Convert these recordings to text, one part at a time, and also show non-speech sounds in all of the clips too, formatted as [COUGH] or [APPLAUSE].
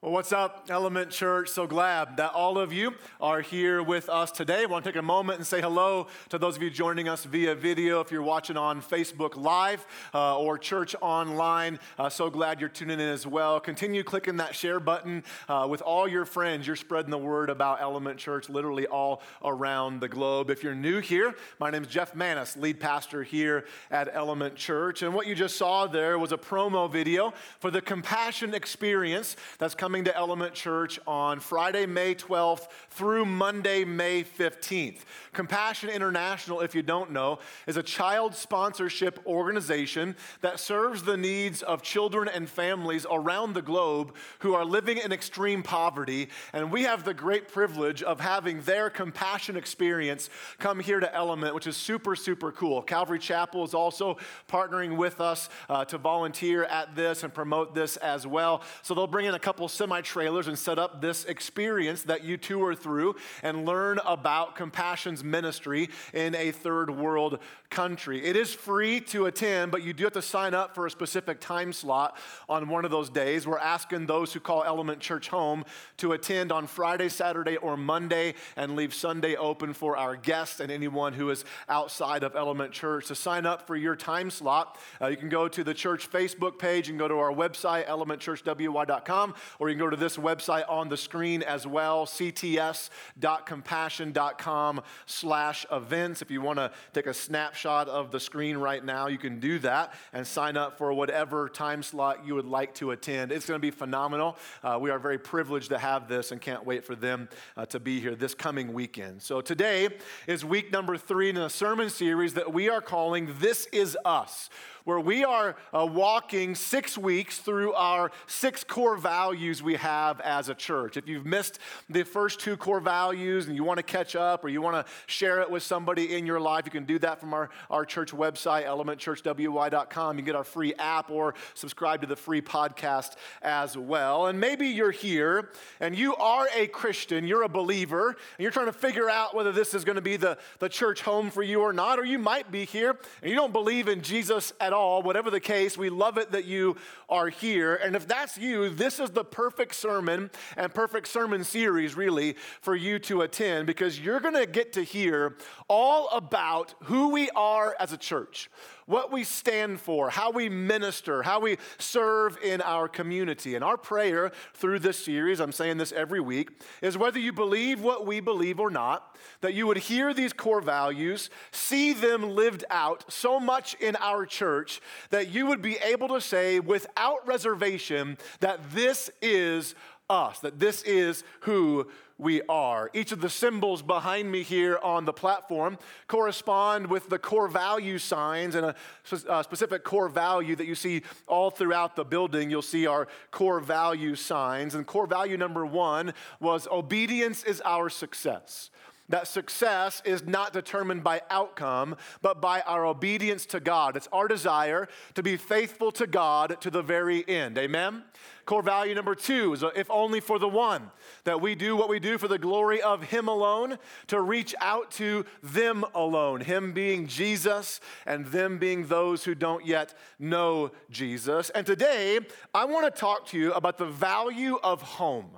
Well, what's up, Element Church? So glad that all of you are here with us today. I want to take a moment and say hello to those of you joining us via video. If you're watching on Facebook Live uh, or Church Online, uh, so glad you're tuning in as well. Continue clicking that share button uh, with all your friends. You're spreading the word about Element Church literally all around the globe. If you're new here, my name is Jeff Manis, lead pastor here at Element Church. And what you just saw there was a promo video for the Compassion Experience that's coming coming to Element Church on Friday, May 12th through Monday, May 15th. Compassion International, if you don't know, is a child sponsorship organization that serves the needs of children and families around the globe who are living in extreme poverty. And we have the great privilege of having their compassion experience come here to Element, which is super, super cool. Calvary Chapel is also partnering with us uh, to volunteer at this and promote this as well. So they'll bring in a couple semi trailers and set up this experience that you tour through and learn about compassion's ministry in a third world country. It is free to attend, but you do have to sign up for a specific time slot on one of those days. We're asking those who call Element Church home to attend on Friday, Saturday, or Monday and leave Sunday open for our guests and anyone who is outside of Element Church. To sign up for your time slot, uh, you can go to the church Facebook page and go to our website, elementchurchwy.com, or or you can go to this website on the screen as well, cts.compassion.com slash events. If you want to take a snapshot of the screen right now, you can do that and sign up for whatever time slot you would like to attend. It's going to be phenomenal. Uh, we are very privileged to have this and can't wait for them uh, to be here this coming weekend. So today is week number three in a sermon series that we are calling This Is Us where we are uh, walking six weeks through our six core values we have as a church. If you've missed the first two core values and you want to catch up or you want to share it with somebody in your life, you can do that from our, our church website, elementchurchwy.com. You get our free app or subscribe to the free podcast as well. And maybe you're here and you are a Christian, you're a believer, and you're trying to figure out whether this is going to be the, the church home for you or not, or you might be here and you don't believe in Jesus at all all, whatever the case, we love it that you are here. And if that's you, this is the perfect sermon and perfect sermon series, really, for you to attend because you're going to get to hear all about who we are as a church what we stand for, how we minister, how we serve in our community. And our prayer through this series, I'm saying this every week, is whether you believe what we believe or not, that you would hear these core values, see them lived out so much in our church that you would be able to say without reservation that this is us, that this is who we are. Each of the symbols behind me here on the platform correspond with the core value signs and a, a, uh, specific core value that you see all throughout the building. You'll see our core value signs. And core value number one was obedience is our success that success is not determined by outcome, but by our obedience to God. It's our desire to be faithful to God to the very end. Amen? Core value number two is uh, if only for the one, that we do what we do for the glory of Him alone, to reach out to them alone, Him being Jesus and them being those who don't yet know Jesus. And today, I want to talk to you about the value of home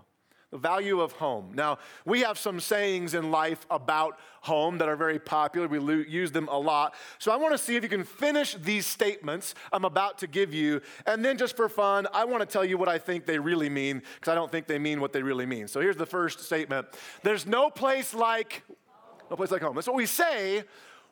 the value of home. Now, we have some sayings in life about home that are very popular. We lo- use them a lot. So I want to see if you can finish these statements I'm about to give you. And then, just for fun, I want to tell you what I think they really mean because I don't think they mean what they really mean. So here's the first statement There's no place like, no place like home. That's what we say.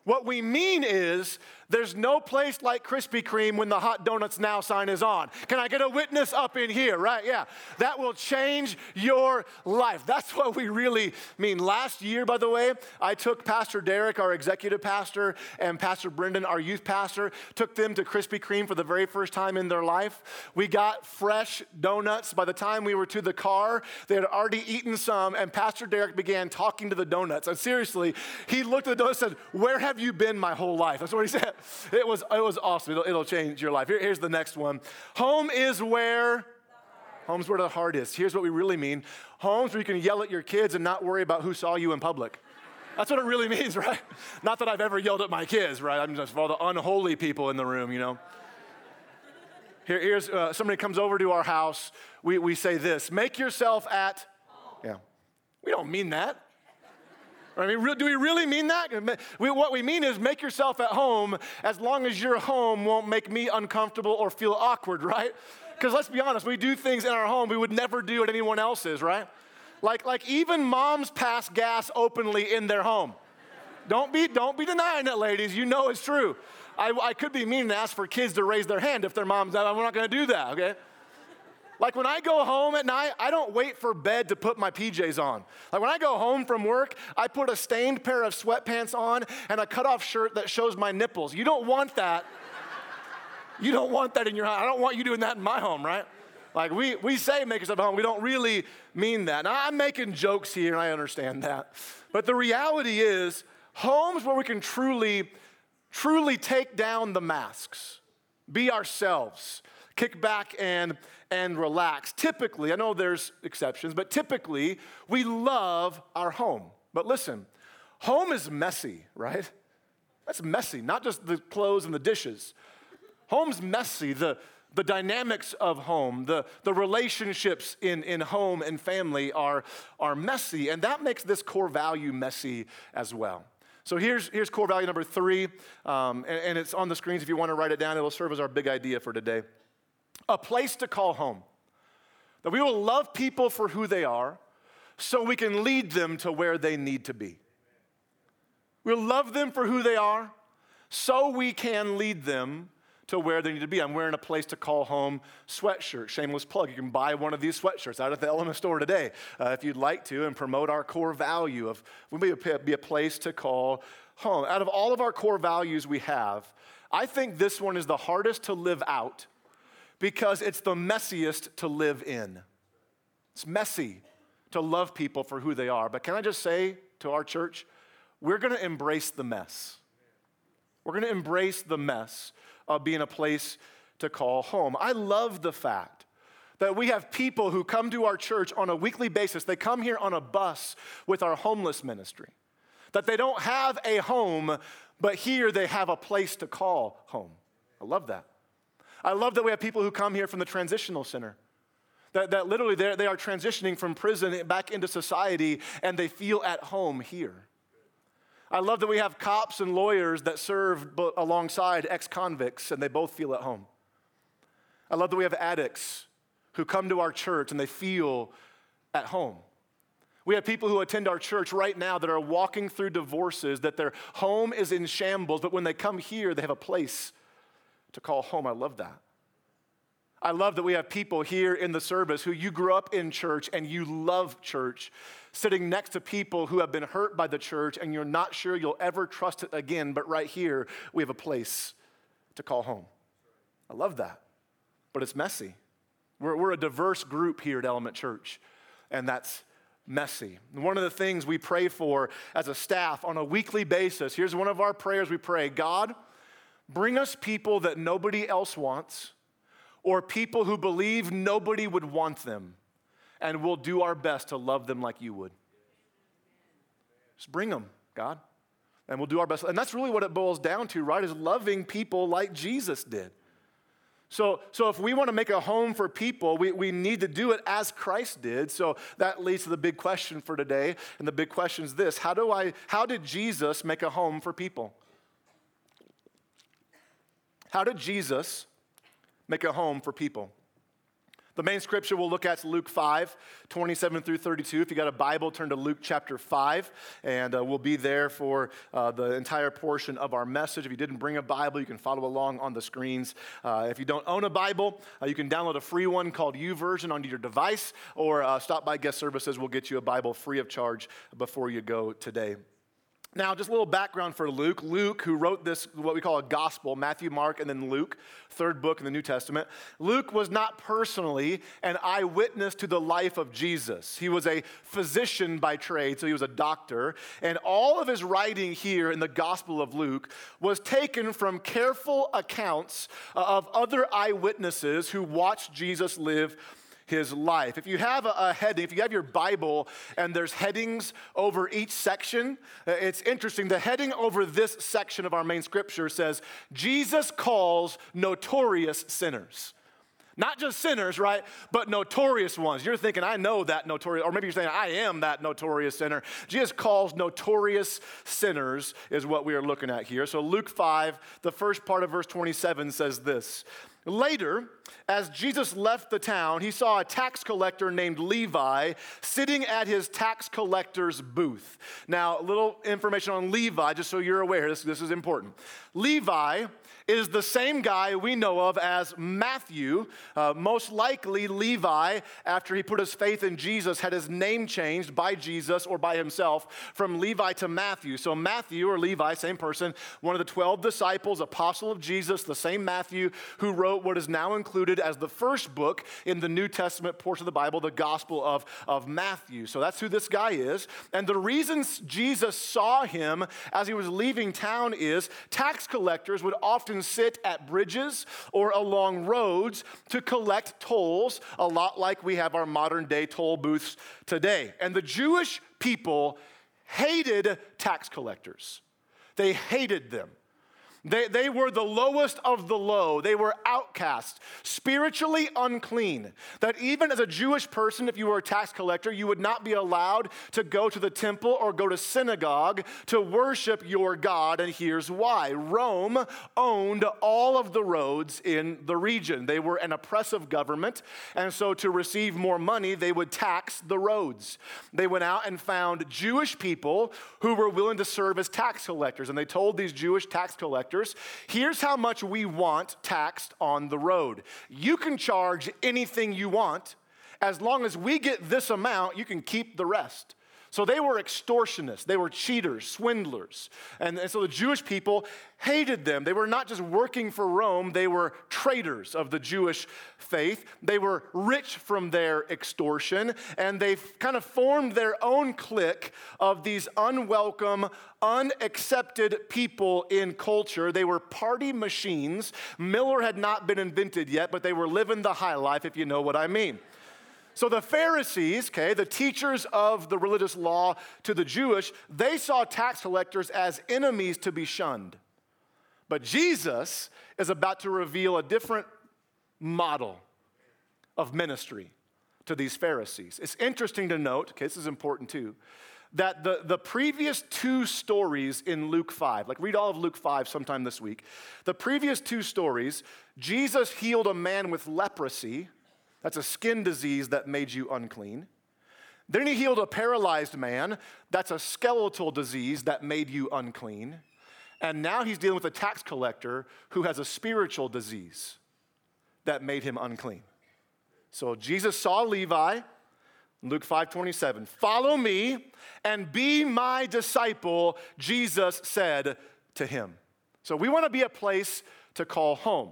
What we mean is there's no place like Krispy Kreme when the hot donuts now sign is on. Can I get a witness up in here, right? Yeah. That will change your life. That's what we really mean. Last year, by the way, I took Pastor Derek, our executive pastor, and Pastor Brendan, our youth pastor, took them to Krispy Kreme for the very first time in their life. We got fresh donuts. By the time we were to the car, they had already eaten some, and Pastor Derek began talking to the donuts. And seriously, he looked at the donuts and said, Where have you been my whole life? That's what he said. [LAUGHS] It was, it was awesome. It'll, it'll change your life. Here, here's the next one Home is where? Home's where the heart is. Here's what we really mean homes where you can yell at your kids and not worry about who saw you in public. That's what it really [LAUGHS] means, right? Not that I've ever yelled at my kids, right? I'm just for all the unholy people in the room, you know. Here, here's uh, somebody comes over to our house. We, we say this make yourself at. Yeah. We don't mean that. I mean, do we really mean that? What we mean is make yourself at home as long as your home won't make me uncomfortable or feel awkward, right? Because let's be honest, we do things in our home we would never do at anyone else's, right? Like, like even moms pass gas openly in their home. Don't be, don't be denying it, ladies. You know it's true. I, I could be mean to ask for kids to raise their hand if their mom's not. We're not going to do that, okay? Like when I go home at night, I don't wait for bed to put my PJs on. Like when I go home from work, I put a stained pair of sweatpants on and a cutoff shirt that shows my nipples. You don't want that. [LAUGHS] you don't want that in your house. I don't want you doing that in my home, right? Like we, we say make yourself at home, we don't really mean that. Now I'm making jokes here and I understand that. But the reality is, homes where we can truly truly take down the masks, be ourselves, kick back and, and relax. Typically, I know there's exceptions, but typically we love our home. But listen, home is messy, right? That's messy, not just the clothes and the dishes. Home's messy. The, the dynamics of home, the, the relationships in, in home and family are, are messy, and that makes this core value messy as well. So here's, here's core value number three, um, and, and it's on the screens if you want to write it down. It'll serve as our big idea for today. A place to call home. That we will love people for who they are so we can lead them to where they need to be. We'll love them for who they are so we can lead them to where they need to be. I'm wearing a place to call home sweatshirt. Shameless plug. You can buy one of these sweatshirts out at the Element store today uh, if you'd like to and promote our core value of we a, be a place to call home. Out of all of our core values we have, I think this one is the hardest to live out because it's the messiest to live in. It's messy to love people for who they are. But can I just say to our church, we're going to embrace the mess. We're going to embrace the mess of being a place to call home. I love the fact that we have people who come to our church on a weekly basis. They come here on a bus with our homeless ministry. That they don't have a home, but here they have a place to call home. I love that. I love that we have people who come here from the transitional center. That, that literally they are transitioning from prison back into society and they feel at home here. I love that we have cops and lawyers that serve alongside ex convicts and they both feel at home. I love that we have addicts who come to our church and they feel at home. We have people who attend our church right now that are walking through divorces, that their home is in shambles, but when they come here, they have a place to call home. I love that. I love that we have people here in the service who you grew up in church and you love church, sitting next to people who have been hurt by the church and you're not sure you'll ever trust it again, but right here we have a place to call home. I love that. But it's messy. We're, we're a diverse group here at Element Church, and that's messy. One of the things we pray for as a staff on a weekly basis here's one of our prayers we pray God, bring us people that nobody else wants or people who believe nobody would want them, and we'll do our best to love them like you would. Just bring them, God, and we'll do our best. And that's really what it boils down to, right? Is loving people like Jesus did. So, so if we want to make a home for people, we, we need to do it as Christ did. So that leads to the big question for today. And the big question is this how, do I, how did Jesus make a home for people? How did Jesus make a home for people. The main scripture we'll look at is Luke 5, 27 through 32. If you got a Bible, turn to Luke chapter 5, and uh, we'll be there for uh, the entire portion of our message. If you didn't bring a Bible, you can follow along on the screens. Uh, if you don't own a Bible, uh, you can download a free one called YouVersion onto your device, or uh, stop by Guest Services. We'll get you a Bible free of charge before you go today. Now, just a little background for Luke. Luke, who wrote this, what we call a gospel, Matthew, Mark, and then Luke, third book in the New Testament. Luke was not personally an eyewitness to the life of Jesus. He was a physician by trade, so he was a doctor. And all of his writing here in the Gospel of Luke was taken from careful accounts of other eyewitnesses who watched Jesus live his life. If you have a, a, heading, if you have your Bible and there's headings over each section, uh, it's interesting. The heading over this section of our main scripture says, Jesus calls notorious sinners. Not just sinners, right? But notorious ones. You're thinking, I know that notorious, or maybe you're saying, I am that notorious sinner. Jesus calls notorious sinners, is what we are looking at here. So, Luke 5, the first part of verse 27 says this Later, as Jesus left the town, he saw a tax collector named Levi sitting at his tax collector's booth. Now, a little information on Levi, just so you're aware, this, this is important. Levi is the same guy we know of as Matthew. Uh, most likely, Levi, after he put his faith in Jesus, had his name changed by Jesus or by himself from Levi to Matthew. So, Matthew or Levi, same person, one of the 12 disciples, apostle of Jesus, the same Matthew who wrote what is now included as the first book in the New Testament portion of the Bible, the Gospel of, of Matthew. So, that's who this guy is. And the reasons Jesus saw him as he was leaving town is tax collectors would often sit at bridges or along roads to collect tolls, a lot like we have our modern day toll booths today. And the Jewish people hated tax collectors, they hated them. They, they were the lowest of the low. They were outcasts, spiritually unclean. That even as a Jewish person, if you were a tax collector, you would not be allowed to go to the temple or go to synagogue to worship your God. And here's why Rome owned all of the roads in the region. They were an oppressive government. And so to receive more money, they would tax the roads. They went out and found Jewish people who were willing to serve as tax collectors. And they told these Jewish tax collectors, collectors, here's how much we want taxed on the road. You can charge anything you want. As long as we get this amount, you can keep the rest. So they were extortionists, they were cheaters, swindlers. And, and, so the Jewish people hated them. They were not just working for Rome, they were traitors of the Jewish faith. They were rich from their extortion, and they kind of formed their own clique of these unwelcome, unaccepted people in culture. They were party machines. Miller had not been invented yet, but they were living the high life, if you know what I mean. So the Pharisees, okay, the teachers of the religious law to the Jewish, they saw tax collectors as enemies to be shunned. But Jesus is about to reveal a different model of ministry to these Pharisees. It's interesting to note, okay, this is important too, that the, the previous two stories in Luke 5, like read all of Luke 5 sometime this week, the previous two stories, Jesus healed a man with leprosy that's a skin disease that made you unclean. Then he healed a paralyzed man. That's a skeletal disease that made you unclean. And now he's dealing with a tax collector who has a spiritual disease that made him unclean. So Jesus saw Levi, Luke 5 27. Follow me and be my disciple, Jesus said to him. So we want to be a place to call home.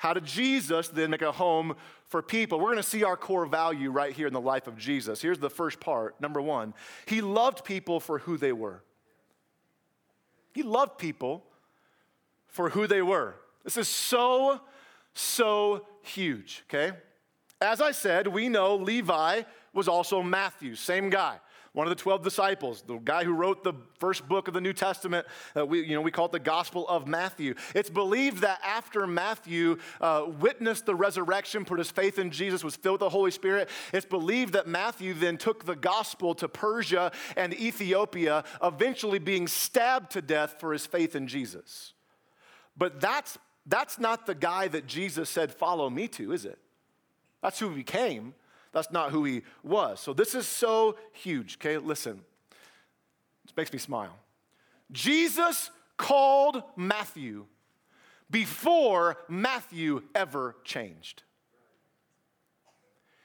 How did Jesus then make a home for people? We're going to see our core value right here in the life of Jesus. Here's the first part. Number one, he loved people for who they were. He loved people for who they were. This is so, so huge, okay? As I said, we know Levi was also Matthew, same guy one of the 12 disciples, the guy who wrote the first book of the New Testament. Uh, we, you know, we call it the Gospel of Matthew. It's believed that after Matthew uh, witnessed the resurrection, put his faith in Jesus, was filled with the Holy Spirit, it's believed that Matthew then took the gospel to Persia and Ethiopia, eventually being stabbed to death for his faith in Jesus. But that's, that's not the guy that Jesus said, Follow me to, is it? That's who he became. That's not who he was. So this is so huge, okay? Listen, it makes me smile. Jesus called Matthew before Matthew ever changed.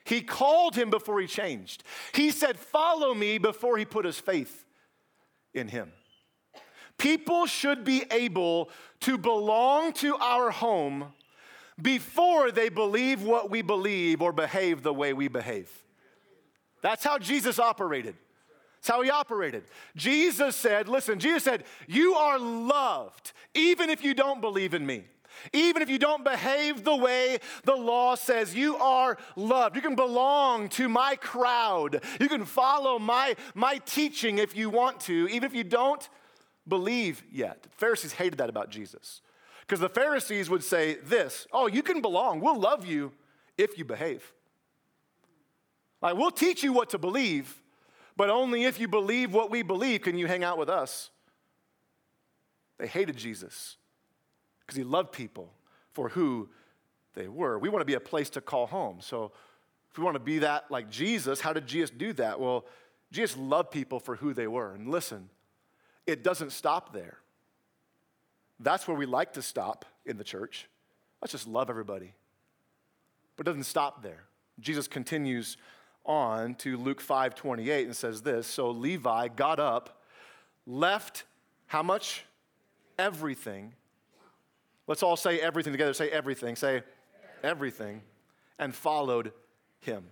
He called him before he changed. He said, Follow me before he put his faith in him. People should be able to belong to our home before they believe what we believe or behave the way we behave. That's how Jesus operated. That's how he operated. Jesus said, listen, Jesus said, You are loved even if you don't believe in me. Even if you don't behave the way the law says, you are loved. You can belong to my crowd. You can follow my, my teaching if you want to, even if you don't believe yet. Pharisees hated that about Jesus. Because the Pharisees would say this Oh, you can belong. We'll love you if you behave. Like, we'll teach you what to believe, but only if you believe what we believe can you hang out with us. They hated Jesus because he loved people for who they were. We want to be a place to call home. So, if we want to be that like Jesus, how did Jesus do that? Well, Jesus loved people for who they were. And listen, it doesn't stop there. That's where we like to stop in the church. Let's just love everybody. But it doesn't stop there. Jesus continues on to Luke 5 28 and says this So Levi got up, left how much? Everything. Let's all say everything together. Say everything. Say everything. And followed him.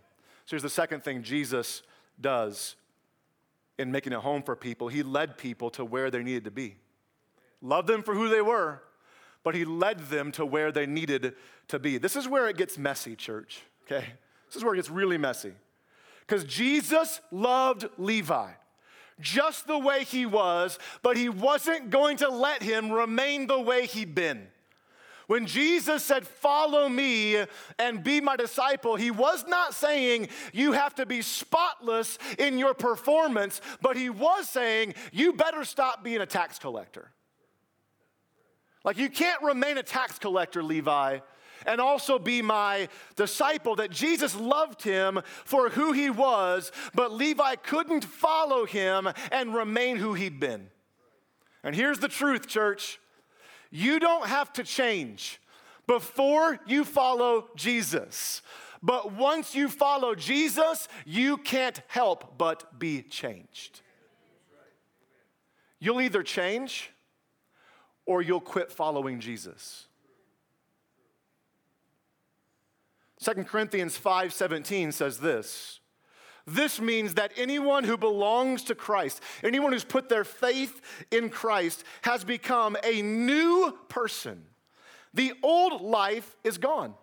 So here's the second thing Jesus does in making a home for people. He led people to where they needed to be. Loved them for who they were, but he led them to where they needed to be. This is where it gets messy, church, okay? This is where it gets really messy. Because Jesus loved Levi just the way he was, but he wasn't going to let him remain the way he'd been. When Jesus said, Follow me and be my disciple, he was not saying you have to be spotless in your performance, but he was saying you better stop being a tax collector. Like, you can't remain a tax collector, Levi, and also be my disciple. That Jesus loved him for who he was, but Levi couldn't follow him and remain who he'd been. And here's the truth, church you don't have to change before you follow Jesus. But once you follow Jesus, you can't help but be changed. You'll either change or you'll quit following Jesus. 2 Corinthians 5:17 says this. This means that anyone who belongs to Christ, anyone who's put their faith in Christ, has become a new person. The old life is gone,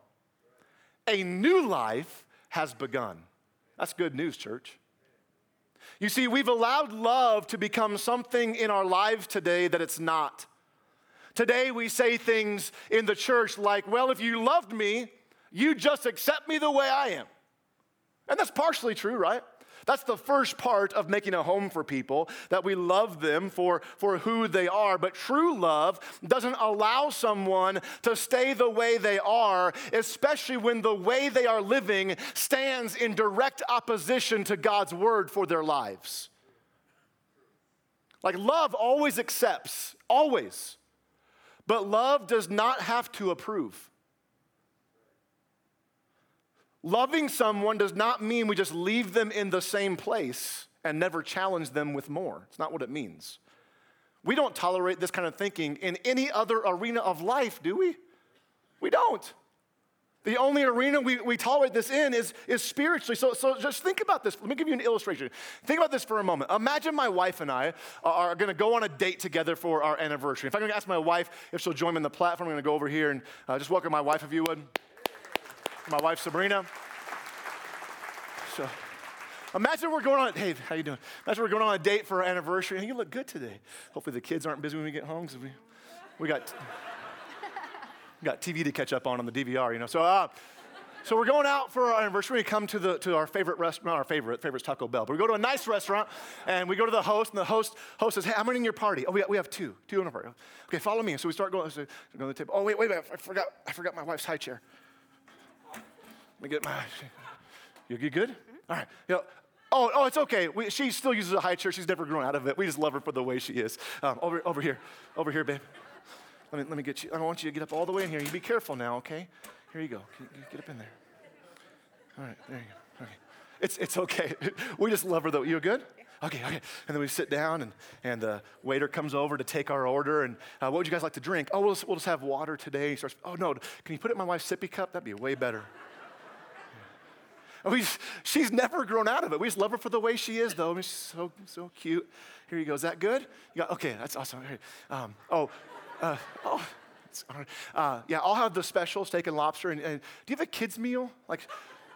a new life has begun. That's good news, church. You see, we've allowed love to become something in our lives today that it's not. Today, we say things in the church like, well, if you loved me, you just accept me the way I am. And that's partially true, right? That's the first part of making a home for people, that we love them for, for who they are. But true love doesn't allow someone to stay the way they are, especially when the way they are living stands in direct opposition to God's word for their lives. Like love always accepts, always. But love does not have to approve. Loving someone does not mean we just leave them in the same place and never challenge them with more. It's not what it means. We don't tolerate this kind of thinking in any other arena of life, do we? We don't. The only arena we, we tolerate this in is, is spiritually. So, so just think about this. Let me give you an illustration. Think about this for a moment. Imagine my wife and I are going to go on a date together for our anniversary. If I'm going to ask my wife if she'll join me on the platform, I'm going to go over here and uh, just welcome my wife, if you would my wife Sabrina. So imagine we're going on, hey, how you doing? Imagine we're going on a date for our anniversary. Hey, you look good today. Hopefully the kids aren't busy when we get home because we, we got, got TV to catch up on on the DVR, you know. So, uh, so we're going out for our anniversary. We come to, the, to our favorite restaurant, our favorite, favorite's Taco Bell, but we go to a nice restaurant and we go to the host, and the host, host says, Hey, I'm running your party. Oh, we, we have two, two in our party. Okay, follow me. So we start going, so we go to the table. Oh, wait, wait, wait, I forgot, I forgot my wife's high chair. Let me get my. You, you good? All right. You know, oh, oh, it's okay. We, she still uses a high chair. She's never grown out of it. We just love her for the way she is. Um, over, over here, over here, babe. Let me, let me get you. I want you to get up all the way in here. You be careful now, okay? Here you go. Get up in there. All right, there you go. Okay. It's, it's okay. [LAUGHS] we just love her though. You good? Okay, okay. And then we sit down, and, and the waiter comes over to take our order. And uh, what would you guys like to drink? Oh, we'll just, we'll just have water today. He starts, oh, no, can you put it in my wife's sippy cup? That'd be way better. We, she's never grown out of it. We just love her for the way she is, though. I mean, she's so, so cute. Here you go. Is that good? Got, okay, that's awesome. Um, oh, uh, oh, uh, yeah, I'll have the special steak and lobster. And, and, do you have a kids' meal? Like,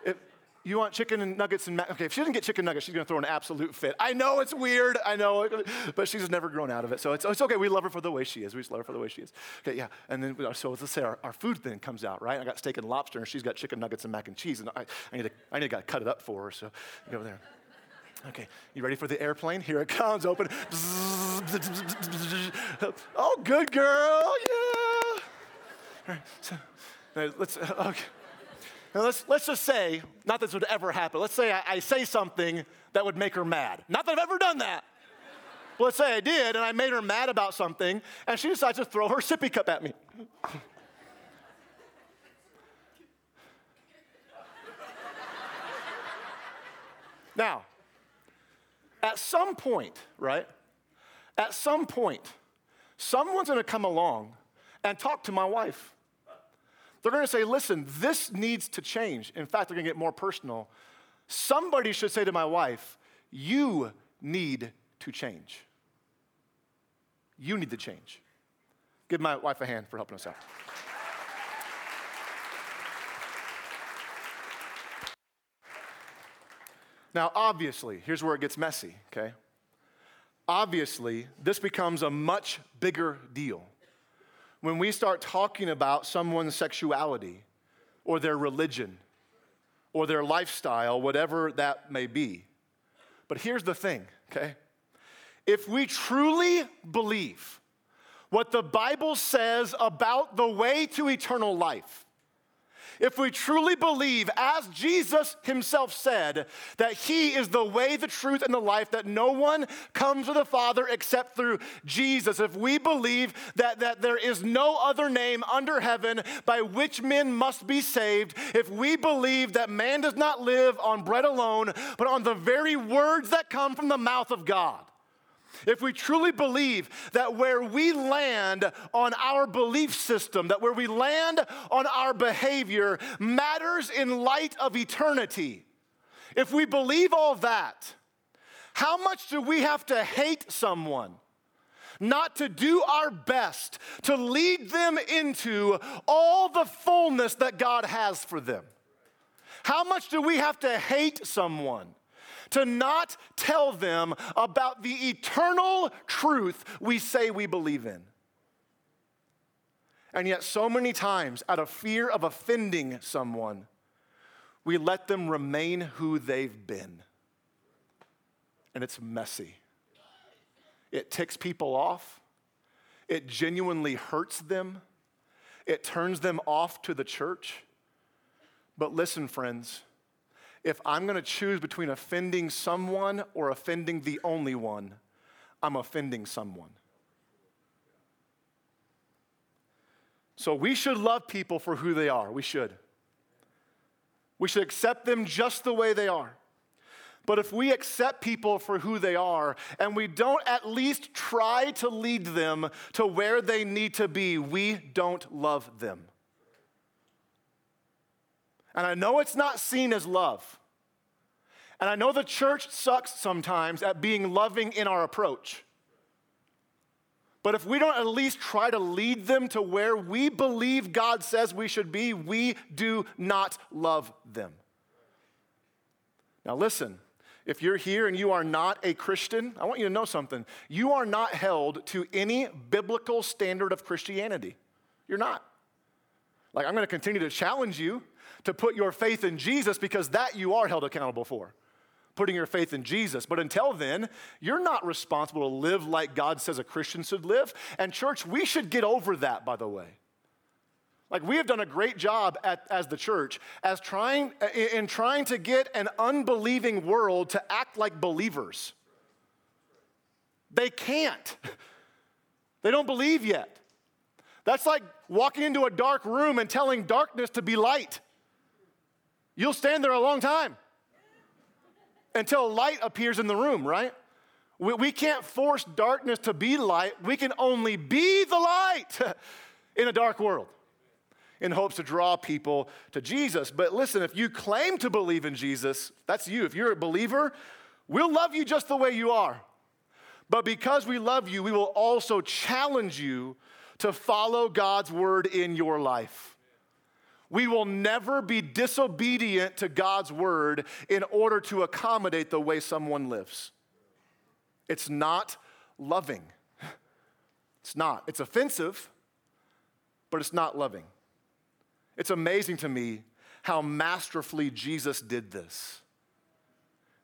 if, you want chicken and nuggets and mac? Okay, if she doesn't get chicken nuggets, she's gonna throw an absolute fit. I know it's weird, I know, but she's never grown out of it. So it's, it's okay. We love her for the way she is. We just love her for the way she is. Okay, yeah. And then, so let's say our, our food thing comes out, right? I got steak and lobster, and she's got chicken nuggets and mac and cheese, and I, I need to, I need to cut it up for her. So go over there. Okay, you ready for the airplane? Here it comes, open. [LAUGHS] oh, good girl, yeah. All right, so let's, uh, okay. Now let's, let's just say, not that this would ever happen, let's say I, I say something that would make her mad. Not that I've ever done that. But let's say I did and I made her mad about something and she decides to throw her sippy cup at me. [LAUGHS] now, at some point, right? At some point, someone's gonna come along and talk to my wife. They're to say, listen, this needs to change. In fact, they're to get more personal. Somebody should say to my wife, you need to change. You need to change. Give my wife a hand for helping us out. Now, obviously, here's where it gets messy, okay? Obviously, this becomes a much bigger deal when we start talking about someone's sexuality or their religion or their lifestyle, whatever that may be. But here's the thing, okay? If we truly believe what the Bible says about the way to eternal life, if we truly believe, as Jesus himself said, that he is the way, the truth, and the life, that no one comes to the Father except through Jesus, if we believe that, that there is no other name under heaven by which men must be saved, if we believe that man does not live on bread alone, but on the very words that come from the mouth of God, if we truly believe that where we land on our belief system, that where we land on our behavior matters in light of eternity, if we believe all that, how much do we have to hate someone? Not to do our best to lead them into all the fullness that God has for them. How much do we have to hate someone to not tell them about the eternal truth we say we believe in. And yet, so many times, out of fear of offending someone, we let them remain who they've been. And it's messy. It ticks people off, it genuinely hurts them, it turns them off to the church. But listen, friends, if I'm going to choose between offending someone or offending the only one, I'm offending someone. So we should love people for who they are. We should. We should accept them just the way they are. But if we accept people for who they are and we don't at least try to lead them to where they need to be, we don't love them. And I know it's not seen as love. And I know the church sucks sometimes at being loving in our approach. But if we don't at least try to lead them to where we believe God says we should be, we do not love them. Now, listen, if you're here and you are not a Christian, I want you to know something. You are not held to any biblical standard of Christianity. You're not. Like, I'm going to continue to challenge you to put your faith in Jesus because that you are held accountable for, putting your faith in Jesus. But until then, you're not responsible to live like God says a Christian should live. And, church, we should get over that, by the way. Like we have done a great job at, as the church as trying in trying to get an unbelieving world to act like believers. They can't. [LAUGHS] They don't believe yet. That's like walking into a dark room and telling darkness to be light. You'll stand there a long time until light appears in the room, right? We, we can't force darkness to be light. We can only be the light [LAUGHS] in a dark world in hopes to draw people to Jesus. But listen, if you claim to believe in Jesus, that's you. If you're a believer, we'll love you just the way you are. But because we love you, we will also challenge you to follow God's word in your life. We will never be disobedient to God's word in order to accommodate the way someone lives. It's not loving. It's not. It's offensive, but it's not loving. It's amazing to me how masterfully Jesus did this.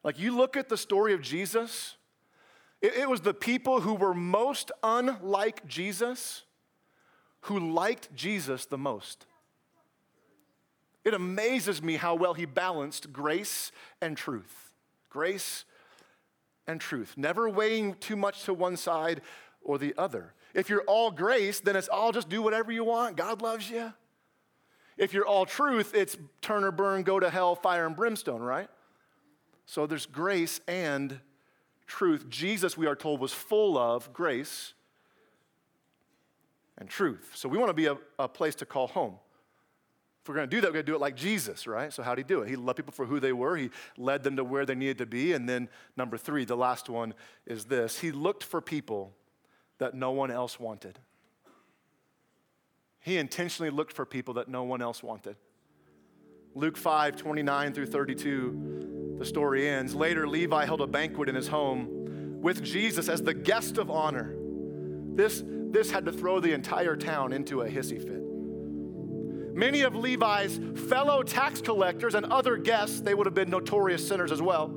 Like, you look at the story of Jesus, it, it was the people who were most unlike Jesus who liked Jesus the most. It amazes me how well he balanced grace and truth. Grace and truth, never weighing too much to one side or the other. If you're all grace, then it's all just do whatever you want. God loves you. If you're all truth, it's turn or burn, go to hell, fire and brimstone, right? So there's grace and truth. Jesus, we are told, was full of grace and truth. So we want to be a, a place to call home. If we're going to do that, we're going to do it like Jesus, right? So, how did he do it? He loved people for who they were, he led them to where they needed to be. And then, number three, the last one is this He looked for people that no one else wanted. He intentionally looked for people that no one else wanted. Luke 5 29 through 32, the story ends. Later, Levi held a banquet in his home with Jesus as the guest of honor. This, this had to throw the entire town into a hissy fit. Many of Levi's fellow tax collectors and other guests, they would have been notorious sinners as well,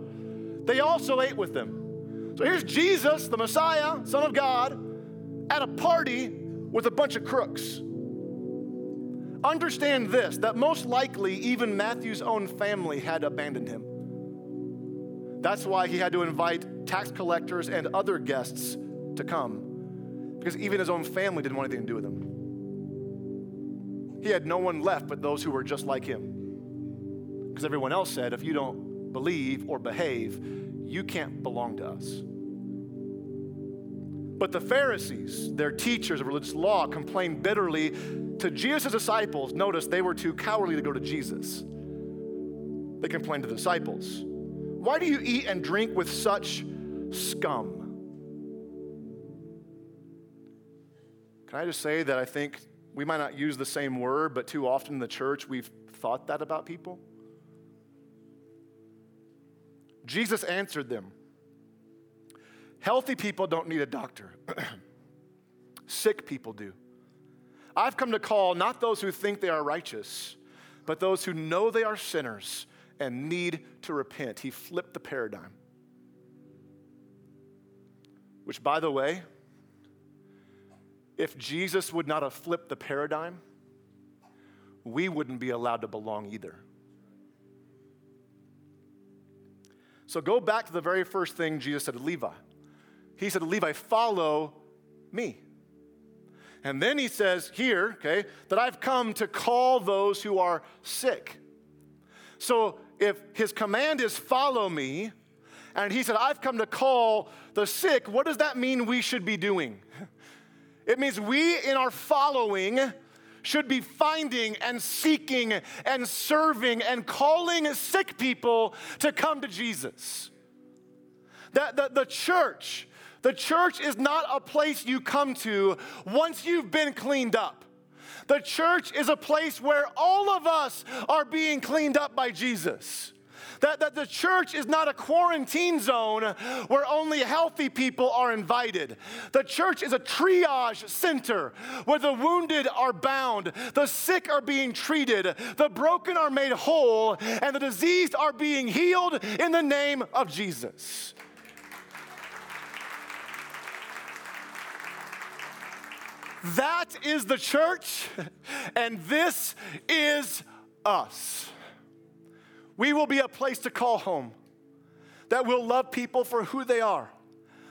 they also ate with them. So here's Jesus, the Messiah, Son of God, at a party with a bunch of crooks. Understand this that most likely even Matthew's own family had abandoned him. That's why he had to invite tax collectors and other guests to come, because even his own family didn't want anything to do with him. He had no one left but those who were just like him. Because everyone else said, if you don't believe or behave, you can't belong to us. But the Pharisees, their teachers of religious law, complained bitterly to Jesus' disciples. Notice they were too cowardly to go to Jesus. They complained to the disciples, Why do you eat and drink with such scum? Can I just say that I think we might not use the same word, but too often in the church we've thought that about people. Jesus answered them Healthy people don't need a doctor, [CLEARS THROAT] sick people do. I've come to call not those who think they are righteous, but those who know they are sinners and need to repent. He flipped the paradigm. Which, by the way, if Jesus would not have flipped the paradigm, we wouldn't be allowed to belong either. So go back to the very first thing Jesus said to Levi. He said to Levi, Follow me. And then he says here, okay, that I've come to call those who are sick. So if his command is follow me, and he said, I've come to call the sick, what does that mean we should be doing? [LAUGHS] It means we, in our following, should be finding and seeking and serving and calling sick people to come to Jesus. That the, the church, the church is not a place you come to once you've been cleaned up. The church is a place where all of us are being cleaned up by Jesus. That, that the church is not a quarantine zone where only healthy people are invited. The church is a triage center where the wounded are bound, the sick are being treated, the broken are made whole, and the diseased are being healed in the name of Jesus. That is the church, [LAUGHS] and this is us we will be a place to call home, that will love people for who they are,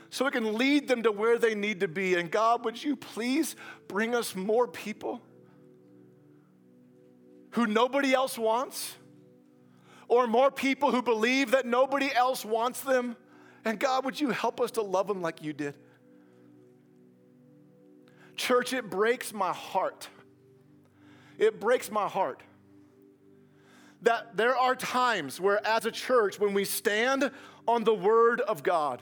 so we can lead them to where they need to be. And God, would you please bring us more people who nobody else wants, or more people who believe that nobody else wants them? And God, would you help us to love them like you did? Church, it breaks my heart. It breaks my heart that there are times where, as a church, when we stand on the Word of God,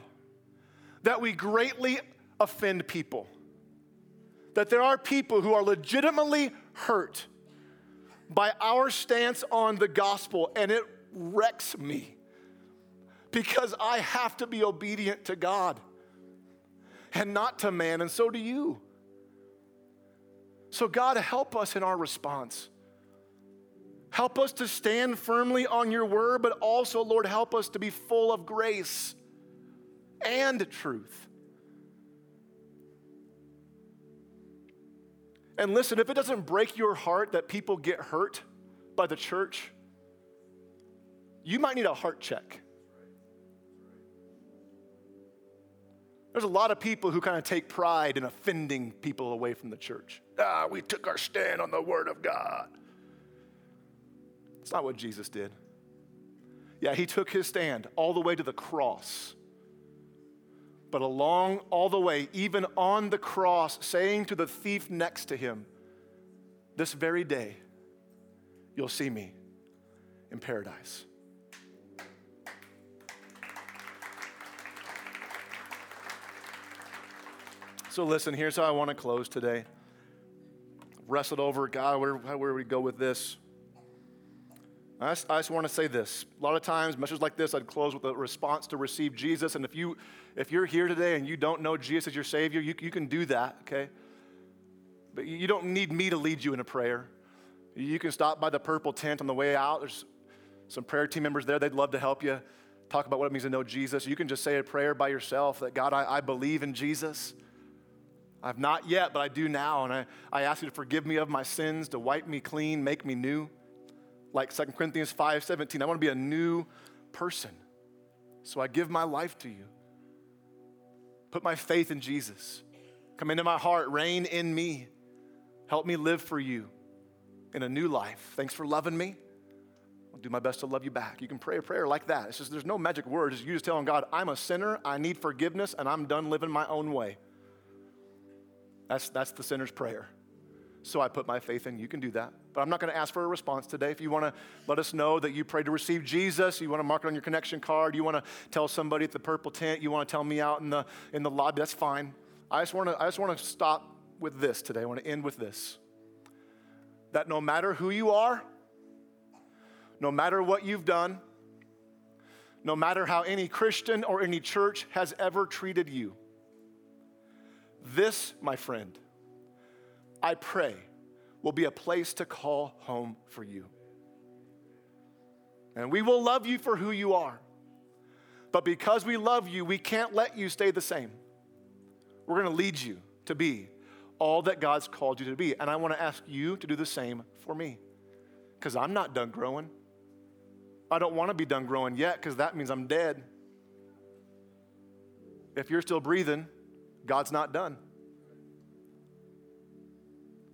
that we greatly offend people. That there are people who are legitimately hurt by our stance on the gospel, and it wrecks me because I have to be obedient to God and not to man, and so do you. So, God, help us in our response. Help us to stand firmly on your word, but also, Lord, help us to be full of grace and truth. And listen, if it doesn't break your heart that people get hurt by the church, you might need a heart check. There's a lot of people who kind of take pride in offending people away from the church. Ah, we took our stand on the Word of God. It's not what Jesus did. Yeah, he took his stand all the way to the cross. But along all the way, even on the cross, saying to the thief next to him, This very day, you'll see me in paradise. So, listen, here's how I want to close today. Wrestled over, God, where, where we go with this? I just, I just, want to say this. A lot of times, messages like this, I'd close with a response to receive Jesus. And if, you, if you're here today and you don't know Jesus as your Savior, you, you can do that, okay? But you don't need me to lead you in a prayer. You can stop by the purple tent on the way out. There's some prayer team members there. They'd love to help you talk about what it means to know Jesus. You can just say a prayer by yourself that, God, I, I believe in Jesus. I've not yet, but I do now. And I, I ask you to forgive me of my sins, to wipe me clean, make me new. Like 2 Corinthians 5 17, I want to be a new person. So I give my life to you. Put my faith in Jesus. Come into my heart, reign in me. Help me live for you in a new life. Thanks for loving me. I'll do my best to love you back. You can pray a prayer like that. It's just there's no magic words. You just telling God, I'm a sinner, I need forgiveness, and I'm done living my own way. That's, that's the sinner's prayer. So I put my faith in. You can do that. But I'm not going to ask for a response today. If you want to let us know that you prayed to receive Jesus, you want to mark it on your connection card, you want to tell somebody at the purple tent, you want to tell me out in the, in the lobby, that's fine. I just want to, I just want to stop with this today. I want to end with this. That no matter who you are, no matter what you've done, no matter how any Christian or any church has ever treated you, this, my friend, I pray, will be a place to call home for you. And we will love you for who you are. But because we love you, we can't let you stay the same. We're going to lead you to be all that God's called you to be. And I want to ask you to do the same for me because I'm not done growing. I don't want to be done growing yet because that means I'm dead. If you're still breathing, God's not done.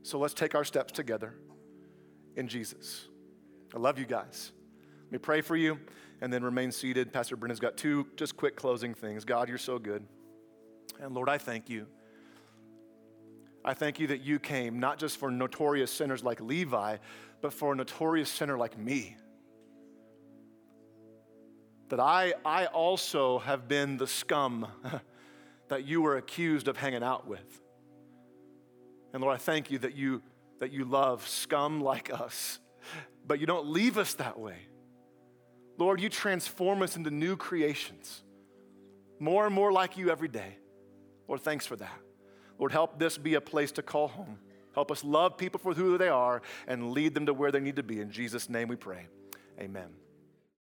So let's take our steps together in Jesus. I love you guys. Let me pray for you and then remain seated. Pastor Brendan's got two just quick closing things. God, you're so good. And Lord, I thank you. I thank you that you came not just for notorious sinners like Levi, but for a notorious sinner like me. That I, I also have been the scum [LAUGHS] that you were accused of hanging out with. And Lord, I thank you that you, that you love scum like us, but you don't leave us that way. Lord, you transform us into new creations, more and more like you every day. Lord, thanks for that. Lord, help this be a place to call home. Help us love people for who they are and lead them to where they need to be. In Jesus' name we pray. Amen.